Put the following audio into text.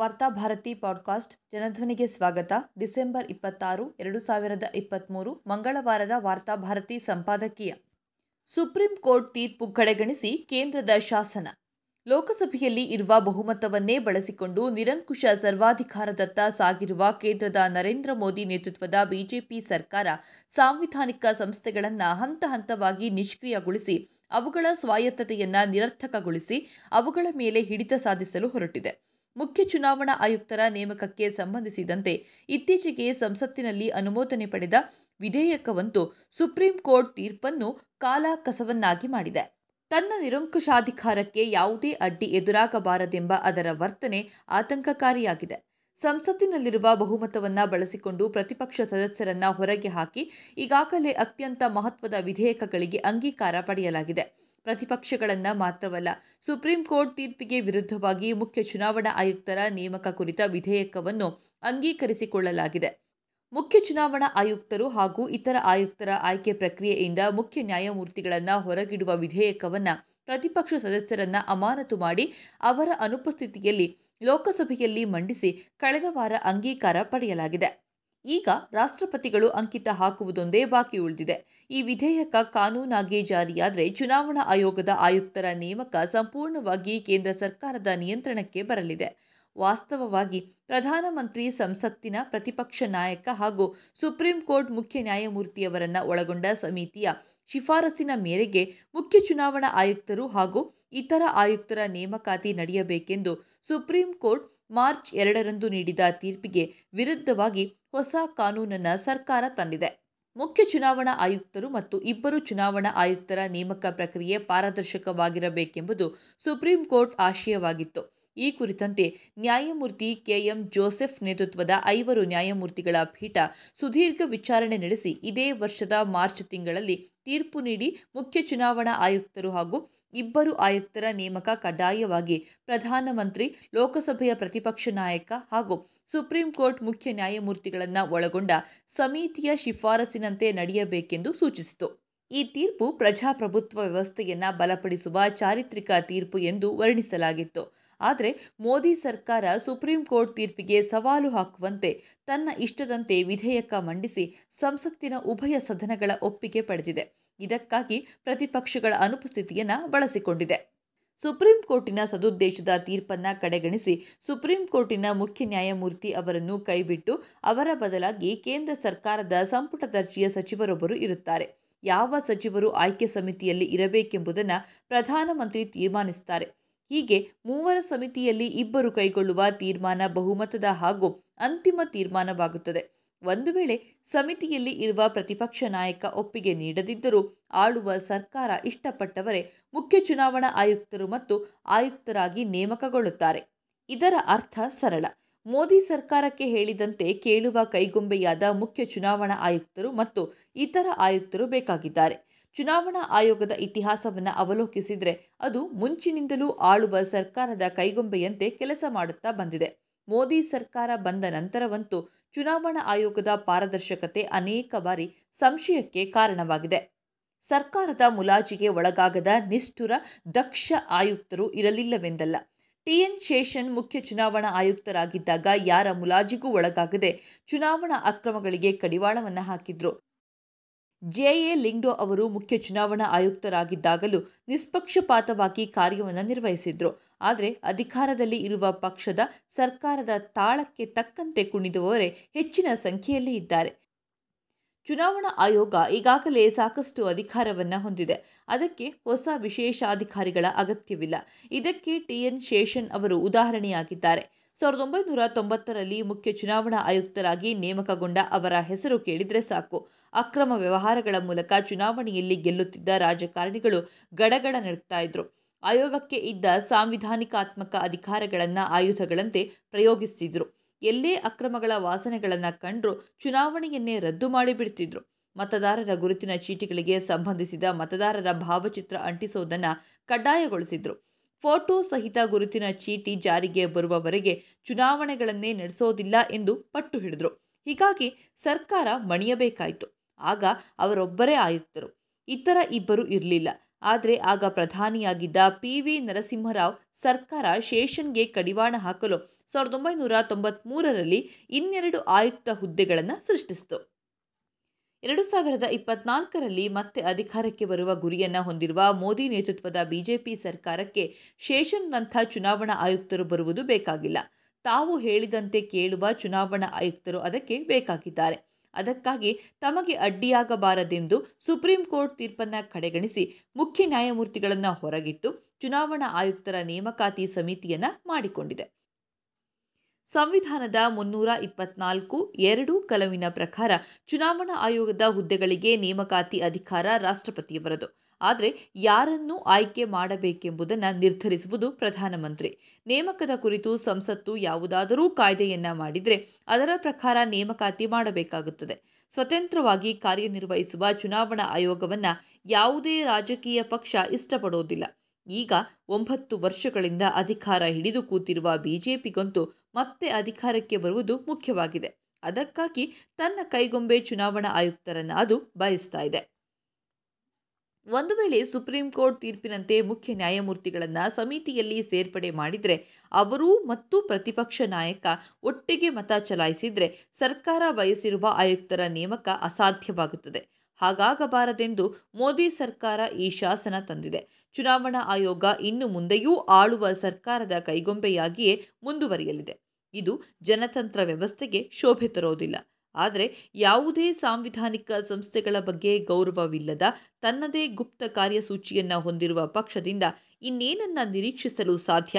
Varthabharati podcast ಜನಧ್ವನಿಗೆ ಸ್ವಾಗತ. December ಇಪ್ಪತ್ತಾರು, ಎರಡು ಸಾವಿರದ ಇಪ್ಪತ್ತ್ಮೂರು ಮಂಗಳವಾರದ ವಾರ್ತಾಭಾರತಿ ಸಂಪಾದಕೀಯ. ಸುಪ್ರೀಂ ಕೋರ್ಟ್ ತೀರ್ಪು ಕಡೆಗಣಿಸಿ ಕೇಂದ್ರದ ಶಾಸನ. ಲೋಕಸಭೆಯಲ್ಲಿ ಇರುವ ಬಹುಮತವನ್ನೇ ಬಳಸಿಕೊಂಡು ನಿರಂಕುಶ ಸರ್ವಾಧಿಕಾರದತ್ತ ಸಾಗಿರುವ ಕೇಂದ್ರದ ನರೇಂದ್ರ ಮೋದಿ ನೇತೃತ್ವದ ಬಿಜೆಪಿ ಸರ್ಕಾರ ಸಾಂವಿಧಾನಿಕ ಸಂಸ್ಥೆಗಳನ್ನು ಹಂತ ಹಂತವಾಗಿ ನಿಷ್ಕ್ರಿಯಗೊಳಿಸಿ, ಅವುಗಳ ಸ್ವಾಯತ್ತತೆಯನ್ನು ನಿರರ್ಥಕಗೊಳಿಸಿ, ಅವುಗಳ ಮೇಲೆ ಹಿಡಿತ ಸಾಧಿಸಲು ಹೊರಟಿದೆ. ಮುಖ್ಯ ಚುನಾವಣಾ ಆಯುಕ್ತರ ನೇಮಕಕ್ಕೆ ಸಂಬಂಧಿಸಿದಂತೆ ಇತ್ತೀಚೆಗೆ ಸಂಸತ್ತಿನಲ್ಲಿ ಅನುಮೋದನೆ ಪಡೆದ ವಿಧೇಯಕವಂತೂ ಸುಪ್ರೀಂ ಕೋರ್ಟ್ ತೀರ್ಪನ್ನು ಕಾಲಕಸವನ್ನಾಗಿ ಮಾಡಿದೆ. ತನ್ನ ನಿರಂಕುಶಾಧಿಕಾರಕ್ಕೆ ಯಾವುದೇ ಅಡ್ಡಿ ಎದುರಾಗಬಾರದೆಂಬ ಅದರ ವರ್ತನೆ ಆತಂಕಕಾರಿಯಾಗಿದೆ. ಸಂಸತ್ತಿನಲ್ಲಿರುವ ಬಹುಮತವನ್ನು ಬಳಸಿಕೊಂಡು ಪ್ರತಿಪಕ್ಷ ಸದಸ್ಯರನ್ನ ಹೊರಗೆ ಹಾಕಿ ಈಗಾಗಲೇ ಅತ್ಯಂತ ಮಹತ್ವದ ವಿಧೇಯಕಗಳಿಗೆ ಅಂಗೀಕಾರ ಪಡೆಯಲಾಗಿದೆ. ಪ್ರತಿಪಕ್ಷಗಳನ್ನು ಮಾತ್ರವಲ್ಲ, ಸುಪ್ರೀಂ ಕೋರ್ಟ್ ತೀರ್ಪಿಗೆ ವಿರುದ್ಧವಾಗಿ ಮುಖ್ಯ ಚುನಾವಣಾ ಆಯುಕ್ತರ ನೇಮಕ ಕುರಿತ ವಿಧೇಯಕವನ್ನು ಅಂಗೀಕರಿಸಿಕೊಳ್ಳಲಾಗಿದೆ. ಮುಖ್ಯ ಚುನಾವಣಾ ಆಯುಕ್ತರು ಹಾಗೂ ಇತರ ಆಯುಕ್ತರ ಆಯ್ಕೆ ಪ್ರಕ್ರಿಯೆಯಿಂದ ಮುಖ್ಯ ನ್ಯಾಯಮೂರ್ತಿಗಳನ್ನು ಹೊರಗಿಡುವ ವಿಧೇಯಕವನ್ನು ಪ್ರತಿಪಕ್ಷ ಸದಸ್ಯರನ್ನ ಅಮಾನತು ಮಾಡಿ ಅವರ ಅನುಪಸ್ಥಿತಿಯಲ್ಲಿ ಲೋಕಸಭೆಯಲ್ಲಿ ಮಂಡಿಸಿ ಕಳೆದ ವಾರ ಅಂಗೀಕಾರ ಪಡೆಯಲಾಗಿದೆ. ಈಗ ರಾಷ್ಟ್ರಪತಿಗಳು ಅಂಕಿತ ಹಾಕುವುದೊಂದೇ ಬಾಕಿ ಉಳಿದಿದೆ. ಈ ವಿಧೇಯಕ ಕಾನೂನಾಗಿ ಜಾರಿಯಾದರೆ ಚುನಾವಣಾ ಆಯೋಗದ ಆಯುಕ್ತರ ನೇಮಕ ಸಂಪೂರ್ಣವಾಗಿ ಕೇಂದ್ರ ಸರ್ಕಾರದ ನಿಯಂತ್ರಣಕ್ಕೆ ಬರಲಿದೆ. ವಾಸ್ತವವಾಗಿ ಪ್ರಧಾನಮಂತ್ರಿ ಸಂಸತ್ತಿನ ಪ್ರತಿಪಕ್ಷ ನಾಯಕ ಹಾಗೂ ಸುಪ್ರೀಂ ಕೋರ್ಟ್ ಮುಖ್ಯ ನ್ಯಾಯಮೂರ್ತಿಯವರನ್ನು ಒಳಗೊಂಡ ಸಮಿತಿಯ ಶಿಫಾರಸಿನ ಮೇರೆಗೆ ಮುಖ್ಯ ಚುನಾವಣಾ ಆಯುಕ್ತರು ಹಾಗೂ ಇತರ ಆಯುಕ್ತರ ನೇಮಕಾತಿ ನಡೆಯಬೇಕೆಂದು ಸುಪ್ರೀಂ ಕೋರ್ಟ್ ಮಾರ್ಚ್ ಎರಡರಂದು ನೀಡಿದ ತೀರ್ಪಿಗೆ ವಿರುದ್ಧವಾಗಿ ಹೊಸ ಕಾನೂನನ್ನು ಸರ್ಕಾರ ತಂದಿದೆ. ಮುಖ್ಯ ಚುನಾವಣಾ ಆಯುಕ್ತರು ಮತ್ತು ಇಬ್ಬರು ಚುನಾವಣಾ ಆಯುಕ್ತರ ನೇಮಕ ಪ್ರಕ್ರಿಯೆ ಪಾರದರ್ಶಕವಾಗಿರಬೇಕೆಂಬುದು ಸುಪ್ರೀಂ ಕೋರ್ಟ್ ಆಶಯವಾಗಿತ್ತು. ಈ ಕುರಿತಂತೆ ನ್ಯಾಯಮೂರ್ತಿ ಕೆಎಂ ಜೋಸೆಫ್ ನೇತೃತ್ವದ ಐವರು ನ್ಯಾಯಮೂರ್ತಿಗಳ ಪೀಠ ಸುದೀರ್ಘ ವಿಚಾರಣೆ ನಡೆಸಿ ಇದೇ ವರ್ಷದ ಮಾರ್ಚ್ ತಿಂಗಳಲ್ಲಿ ತೀರ್ಪು ನೀಡಿ ಮುಖ್ಯ ಚುನಾವಣಾ ಆಯುಕ್ತರು ಹಾಗೂ ಇಬ್ಬರು ಆಯುಕ್ತರ ನೇಮಕ ಕಡ್ಡಾಯವಾಗಿ ಪ್ರಧಾನಮಂತ್ರಿ, ಲೋಕಸಭೆಯ ಪ್ರತಿಪಕ್ಷ ನಾಯಕ ಹಾಗೂ ಸುಪ್ರೀಂ ಕೋರ್ಟ್ ಮುಖ್ಯ ನ್ಯಾಯಮೂರ್ತಿಗಳನ್ನು ಒಳಗೊಂಡ ಸಮಿತಿಯ ಶಿಫಾರಸಿನಂತೆ ನಡೆಯಬೇಕೆಂದು ಸೂಚಿಸಿತು. ಈ ತೀರ್ಪು ಪ್ರಜಾಪ್ರಭುತ್ವ ವ್ಯವಸ್ಥೆಯನ್ನು ಬಲಪಡಿಸುವ ಚಾರಿತ್ರಿಕ ತೀರ್ಪು ಎಂದು ವರ್ಣಿಸಲಾಗಿತ್ತು. ಆದರೆ ಮೋದಿ ಸರ್ಕಾರ ಸುಪ್ರೀಂ ಕೋರ್ಟ್ ತೀರ್ಪಿಗೆ ಸವಾಲು ಹಾಕುವಂತೆ ತನ್ನ ಇಷ್ಟದಂತೆ ವಿಧೇಯಕ ಮಂಡಿಸಿ ಸಂಸತ್ತಿನ ಉಭಯ ಸದನಗಳ ಒಪ್ಪಿಗೆ ಪಡೆದಿದೆ. ಇದಕ್ಕಾಗಿ ಪ್ರತಿಪಕ್ಷಗಳ ಅನುಪಸ್ಥಿತಿಯನ್ನು ಬಳಸಿಕೊಂಡಿದೆ. ಸುಪ್ರೀಂ ಕೋರ್ಟಿನ ಸದುದ್ದೇಶದ ತೀರ್ಪನ್ನ ಕಡೆಗಣಿಸಿ ಸುಪ್ರೀಂ ಕೋರ್ಟಿನ ಮುಖ್ಯ ನ್ಯಾಯಮೂರ್ತಿ ಅವರನ್ನು ಕೈಬಿಟ್ಟು ಅವರ ಬದಲಾಗಿ ಕೇಂದ್ರ ಸರ್ಕಾರದ ಸಂಪುಟ ದರ್ಜೆಯ ಸಚಿವರೊಬ್ಬರು ಇರುತ್ತಾರೆ. ಯಾವ ಸಚಿವರು ಆಯ್ಕೆ ಸಮಿತಿಯಲ್ಲಿ ಇರಬೇಕೆಂಬುದನ್ನು ಪ್ರಧಾನಮಂತ್ರಿ ತೀರ್ಮಾನಿಸುತ್ತಾರೆ ಹೀಗೆ ಮೂವರ ಸಮಿತಿಯಲ್ಲಿ ಇಬ್ಬರು ಕೈಗೊಳ್ಳುವ ತೀರ್ಮಾನ ಬಹುಮತದ ಹಾಗೂ ಅಂತಿಮ ತೀರ್ಮಾನವಾಗುತ್ತದೆ. ಒಂದು ವೇಳೆ ಸಮಿತಿಯಲ್ಲಿ ಇರುವ ಪ್ರತಿಪಕ್ಷ ನಾಯಕ ಒಪ್ಪಿಗೆ ನೀಡದಿದ್ದರೂ ಆಳುವ ಸರ್ಕಾರ ಇಷ್ಟಪಟ್ಟವರೇ ಮುಖ್ಯ ಚುನಾವಣಾ ಆಯುಕ್ತರು ಮತ್ತು ಆಯುಕ್ತರಾಗಿ ನೇಮಕಗೊಳ್ಳುತ್ತಾರೆ. ಇದರ ಅರ್ಥ ಸರಳ. ಮೋದಿ ಸರ್ಕಾರಕ್ಕೆ ಹೇಳಿದಂತೆ ಕೇಳುವ ಕೈಗೊಂಬೆಯಾದ ಮುಖ್ಯ ಚುನಾವಣಾ ಆಯುಕ್ತರು ಮತ್ತು ಇತರ ಆಯುಕ್ತರು ಬೇಕಾಗಿದ್ದಾರೆ. ಚುನಾವಣಾ ಆಯೋಗದ ಇತಿಹಾಸವನ್ನು ಅವಲೋಕಿಸಿದರೆ ಅದು ಮುಂಚಿನಿಂದಲೂ ಆಳುವ ಸರ್ಕಾರದ ಕೈಗೊಂಬೆಯಂತೆ ಕೆಲಸ ಮಾಡುತ್ತಾ ಬಂದಿದೆ. ಮೋದಿ ಸರ್ಕಾರ ಬಂದ ನಂತರವಂತೂ ಚುನಾವಣಾ ಆಯೋಗದ ಪಾರದರ್ಶಕತೆ ಅನೇಕ ಬಾರಿ ಸಂಶಯಕ್ಕೆ ಕಾರಣವಾಗಿದೆ. ಸರ್ಕಾರದ ಮುಲಾಜಿಗೆ ಒಳಗಾಗದ ನಿಷ್ಠುರ, ದಕ್ಷ ಆಯುಕ್ತರು ಇರಲಿಲ್ಲವೆಂದಲ್ಲ. ಟಿಎನ್ ಶೇಷನ್ ಮುಖ್ಯ ಚುನಾವಣಾ ಆಯುಕ್ತರಾಗಿದ್ದಾಗ ಯಾರ ಮುಲಾಜಿಗೂ ಒಳಗಾಗದೆ ಚುನಾವಣಾ ಅಕ್ರಮಗಳಿಗೆ ಕಡಿವಾಳವನ್ನು ಹಾಕಿದ್ರು. ಜೆಎ ಲಿಂಗ್ಡೋ ಅವರು ಮುಖ್ಯ ಚುನಾವಣಾ ಆಯುಕ್ತರಾಗಿದ್ದಾಗಲೂ ನಿಷ್ಪಕ್ಷಪಾತವಾಗಿ ಕಾರ್ಯವನ್ನು ನಿರ್ವಹಿಸಿದ್ರು. ಆದರೆ ಅಧಿಕಾರದಲ್ಲಿ ಇರುವ ಪಕ್ಷದ ಸರ್ಕಾರದ ತಾಳಕ್ಕೆ ತಕ್ಕಂತೆ ಕುಣಿದುವವರೇ ಹೆಚ್ಚಿನ ಸಂಖ್ಯೆಯಲ್ಲಿ ಇದ್ದಾರೆ. ಚುನಾವಣಾ ಆಯೋಗ ಈಗಾಗಲೇ ಸಾಕಷ್ಟು ಅಧಿಕಾರವನ್ನು ಹೊಂದಿದೆ. ಅದಕ್ಕೆ ಹೊಸ ವಿಶೇಷಾಧಿಕಾರಿಗಳ ಅಗತ್ಯವಿಲ್ಲ. ಇದಕ್ಕೆ ಟಿಎನ್ ಶೇಷನ್ ಅವರು ಉದಾಹರಣೆಯಾಗಿದ್ದಾರೆ. ಸಾವಿರದ ಒಂಬೈನೂರ ತೊಂಬತ್ತರಲ್ಲಿ ಮುಖ್ಯ ಚುನಾವಣಾ ಆಯುಕ್ತರಾಗಿ ನೇಮಕಗೊಂಡ ಅವರ ಹೆಸರು ಕೇಳಿದರೆ ಸಾಕು. ಅಕ್ರಮ ವ್ಯವಹಾರಗಳ ಮೂಲಕ ಚುನಾವಣೆಯಲ್ಲಿ ಗೆಲ್ಲುತ್ತಿದ್ದ ರಾಜಕಾರಣಿಗಳು ಗಡಗಡ ನಡೆಸ್ತಾ ಇದ್ರು. ಆಯೋಗಕ್ಕೆ ಇದ್ದ ಸಾಂವಿಧಾನಿಕಾತ್ಮಕ ಅಧಿಕಾರಗಳನ್ನು ಆಯುಧಗಳಂತೆ ಪ್ರಯೋಗಿಸ್ತಿದ್ರು. ಎಲ್ಲೇ ಅಕ್ರಮಗಳ ವಾಸನೆಗಳನ್ನು ಕಂಡ್ರೂ ಚುನಾವಣೆಯನ್ನೇ ರದ್ದು ಮಾಡಿಬಿಡ್ತಿದ್ರು. ಮತದಾರರ ಗುರುತಿನ ಚೀಟಿಗಳಿಗೆ ಸಂಬಂಧಿಸಿದ ಮತದಾರರ ಭಾವಚಿತ್ರ ಅಂಟಿಸೋದನ್ನು ಕಡ್ಡಾಯಗೊಳಿಸಿದ್ರು. ಫೋಟೋ ಸಹಿತ ಗುರುತಿನ ಚೀಟಿ ಜಾರಿಗೆ ಬರುವವರೆಗೆ ಚುನಾವಣೆಗಳನ್ನೇ ನಡೆಸೋದಿಲ್ಲ ಎಂದು ಪಟ್ಟು ಹಿಡಿದ್ರು. ಹೀಗಾಗಿ ಸರ್ಕಾರ ಮಣಿಯಬೇಕಾಯಿತು. ಆಗ ಅವರೊಬ್ಬರೇ ಆಯುಕ್ತರು. ಇತರ ಇಬ್ಬರು ಇರಲಿಲ್ಲ. ಆದರೆ ಆಗ ಪ್ರಧಾನಿಯಾಗಿದ್ದ ಪಿ ವಿ ನರಸಿಂಹರಾವ್ ಸರ್ಕಾರ ಶೇಷನ್ಗೆ ಕಡಿವಾಣ ಹಾಕಲು ಸಾವಿರದ ಒಂಬೈನೂರ ತೊಂಬತ್ತ್ಮೂರರಲ್ಲಿ ಇನ್ನೆರಡು ಆಯುಕ್ತ ಹುದ್ದೆಗಳನ್ನು ಸೃಷ್ಟಿಸಿತು. ಎರಡು ಸಾವಿರದ ಇಪ್ಪತ್ನಾಲ್ಕರಲ್ಲಿ ಮತ್ತೆ ಅಧಿಕಾರಕ್ಕೆ ಬರುವ ಗುರಿಯನ್ನು ಹೊಂದಿರುವ ಮೋದಿ ನೇತೃತ್ವದ ಬಿಜೆಪಿ ಸರ್ಕಾರಕ್ಕೆ ಶೇಷನ್ನಂಥ ಚುನಾವಣಾ ಆಯುಕ್ತರು ಬರುವುದು ಬೇಕಾಗಿಲ್ಲ. ತಾವು ಹೇಳಿದಂತೆ ಕೇಳುವ ಚುನಾವಣಾ ಆಯುಕ್ತರು ಅದಕ್ಕೆ ಬೇಕಾಗಿದ್ದಾರೆ. ಅದಕ್ಕಾಗಿ ತಮಗೆ ಅಡ್ಡಿಯಾಗಬಾರದೆಂದು ಸುಪ್ರೀಂ ಕೋರ್ಟ್ ತೀರ್ಪನ್ನು ಕಡೆಗಣಿಸಿ ಮುಖ್ಯ ನ್ಯಾಯಮೂರ್ತಿಗಳನ್ನು ಹೊರಗಿಟ್ಟು ಚುನಾವಣಾ ಆಯುಕ್ತರ ನೇಮಕಾತಿ ಸಮಿತಿಯನ್ನು ಮಾಡಿಕೊಂಡಿದೆ. ಸಂವಿಧಾನದ ಮುನ್ನೂರ ಇಪ್ಪತ್ನಾಲ್ಕು ಎರಡು ಕಲವಿನ ಪ್ರಕಾರ ಚುನಾವಣಾ ಆಯೋಗದ ಹುದ್ದೆಗಳಿಗೆ ನೇಮಕಾತಿ ಅಧಿಕಾರ ರಾಷ್ಟ್ರಪತಿಯವರದು. ಆದರೆ ಯಾರನ್ನು ಆಯ್ಕೆ ಮಾಡಬೇಕೆಂಬುದನ್ನು ನಿರ್ಧರಿಸುವುದು ಪ್ರಧಾನಮಂತ್ರಿ. ನೇಮಕದ ಕುರಿತು ಸಂಸತ್ತು ಯಾವುದಾದರೂ ಕಾಯ್ದೆಯನ್ನ ಮಾಡಿದರೆ ಅದರ ಪ್ರಕಾರ ನೇಮಕಾತಿ ಮಾಡಬೇಕಾಗುತ್ತದೆ. ಸ್ವತಂತ್ರವಾಗಿ ಕಾರ್ಯನಿರ್ವಹಿಸುವ ಚುನಾವಣಾ ಆಯೋಗವನ್ನು ಯಾವುದೇ ರಾಜಕೀಯ ಪಕ್ಷ ಇಷ್ಟಪಡೋದಿಲ್ಲ. ಈಗ ಒಂಬತ್ತು ವರ್ಷಗಳಿಂದ ಅಧಿಕಾರ ಹಿಡಿದು ಕೂತಿರುವ ಬಿಜೆಪಿಗಂತೂ ಮತ್ತೆ ಅಧಿಕಾರಕ್ಕೆ ಬರುವುದು ಮುಖ್ಯವಾಗಿದೆ. ಅದಕ್ಕಾಗಿ ತನ್ನ ಕೈಗೊಂಬೆ ಚುನಾವಣಾ ಆಯುಕ್ತರನ್ನು ಅದು ಬಯಸ್ತಾ ಇದೆ. ಒಂದು ವೇಳೆ ಸುಪ್ರೀಂ ಕೋರ್ಟ್ ತೀರ್ಪಿನಂತೆ ಮುಖ್ಯ ನ್ಯಾಯಮೂರ್ತಿಗಳನ್ನು ಸಮಿತಿಯಲ್ಲಿ ಸೇರ್ಪಡೆ ಮಾಡಿದರೆ, ಅವರೂ ಮತ್ತು ಪ್ರತಿಪಕ್ಷ ನಾಯಕ ಒಟ್ಟಿಗೆ ಮತ ಚಲಾಯಿಸಿದರೆ ಸರ್ಕಾರ ಬಯಸಿರುವ ಆಯುಕ್ತರ ನೇಮಕ ಅಸಾಧ್ಯವಾಗುತ್ತದೆ. ಹಾಗಾಗಬಾರದೆಂದು ಮೋದಿ ಸರ್ಕಾರ ಈ ಶಾಸನ ತಂದಿದೆ. ಚುನಾವಣಾ ಆಯೋಗ ಇನ್ನು ಮುಂದೆಯೂ ಆಳುವ ಸರ್ಕಾರದ ಕೈಗೊಂಬೆಯಾಗಿಯೇ ಮುಂದುವರಿಯಲಿದೆ. ಇದು ಜನತಂತ್ರ ವ್ಯವಸ್ಥೆಗೆ ಶೋಭೆ ತರೋದಿಲ್ಲ. ಆದರೆ ಯಾವುದೇ ಸಾಂವಿಧಾನಿಕ ಸಂಸ್ಥೆಗಳ ಬಗ್ಗೆ ಗೌರವವಿಲ್ಲದ ತನ್ನದೇ ಗುಪ್ತ ಕಾರ್ಯಸೂಚಿಯನ್ನು ಹೊಂದಿರುವ ಪಕ್ಷದಿಂದ ಇನ್ನೇನನ್ನ ನಿರೀಕ್ಷಿಸಲು ಸಾಧ್ಯ?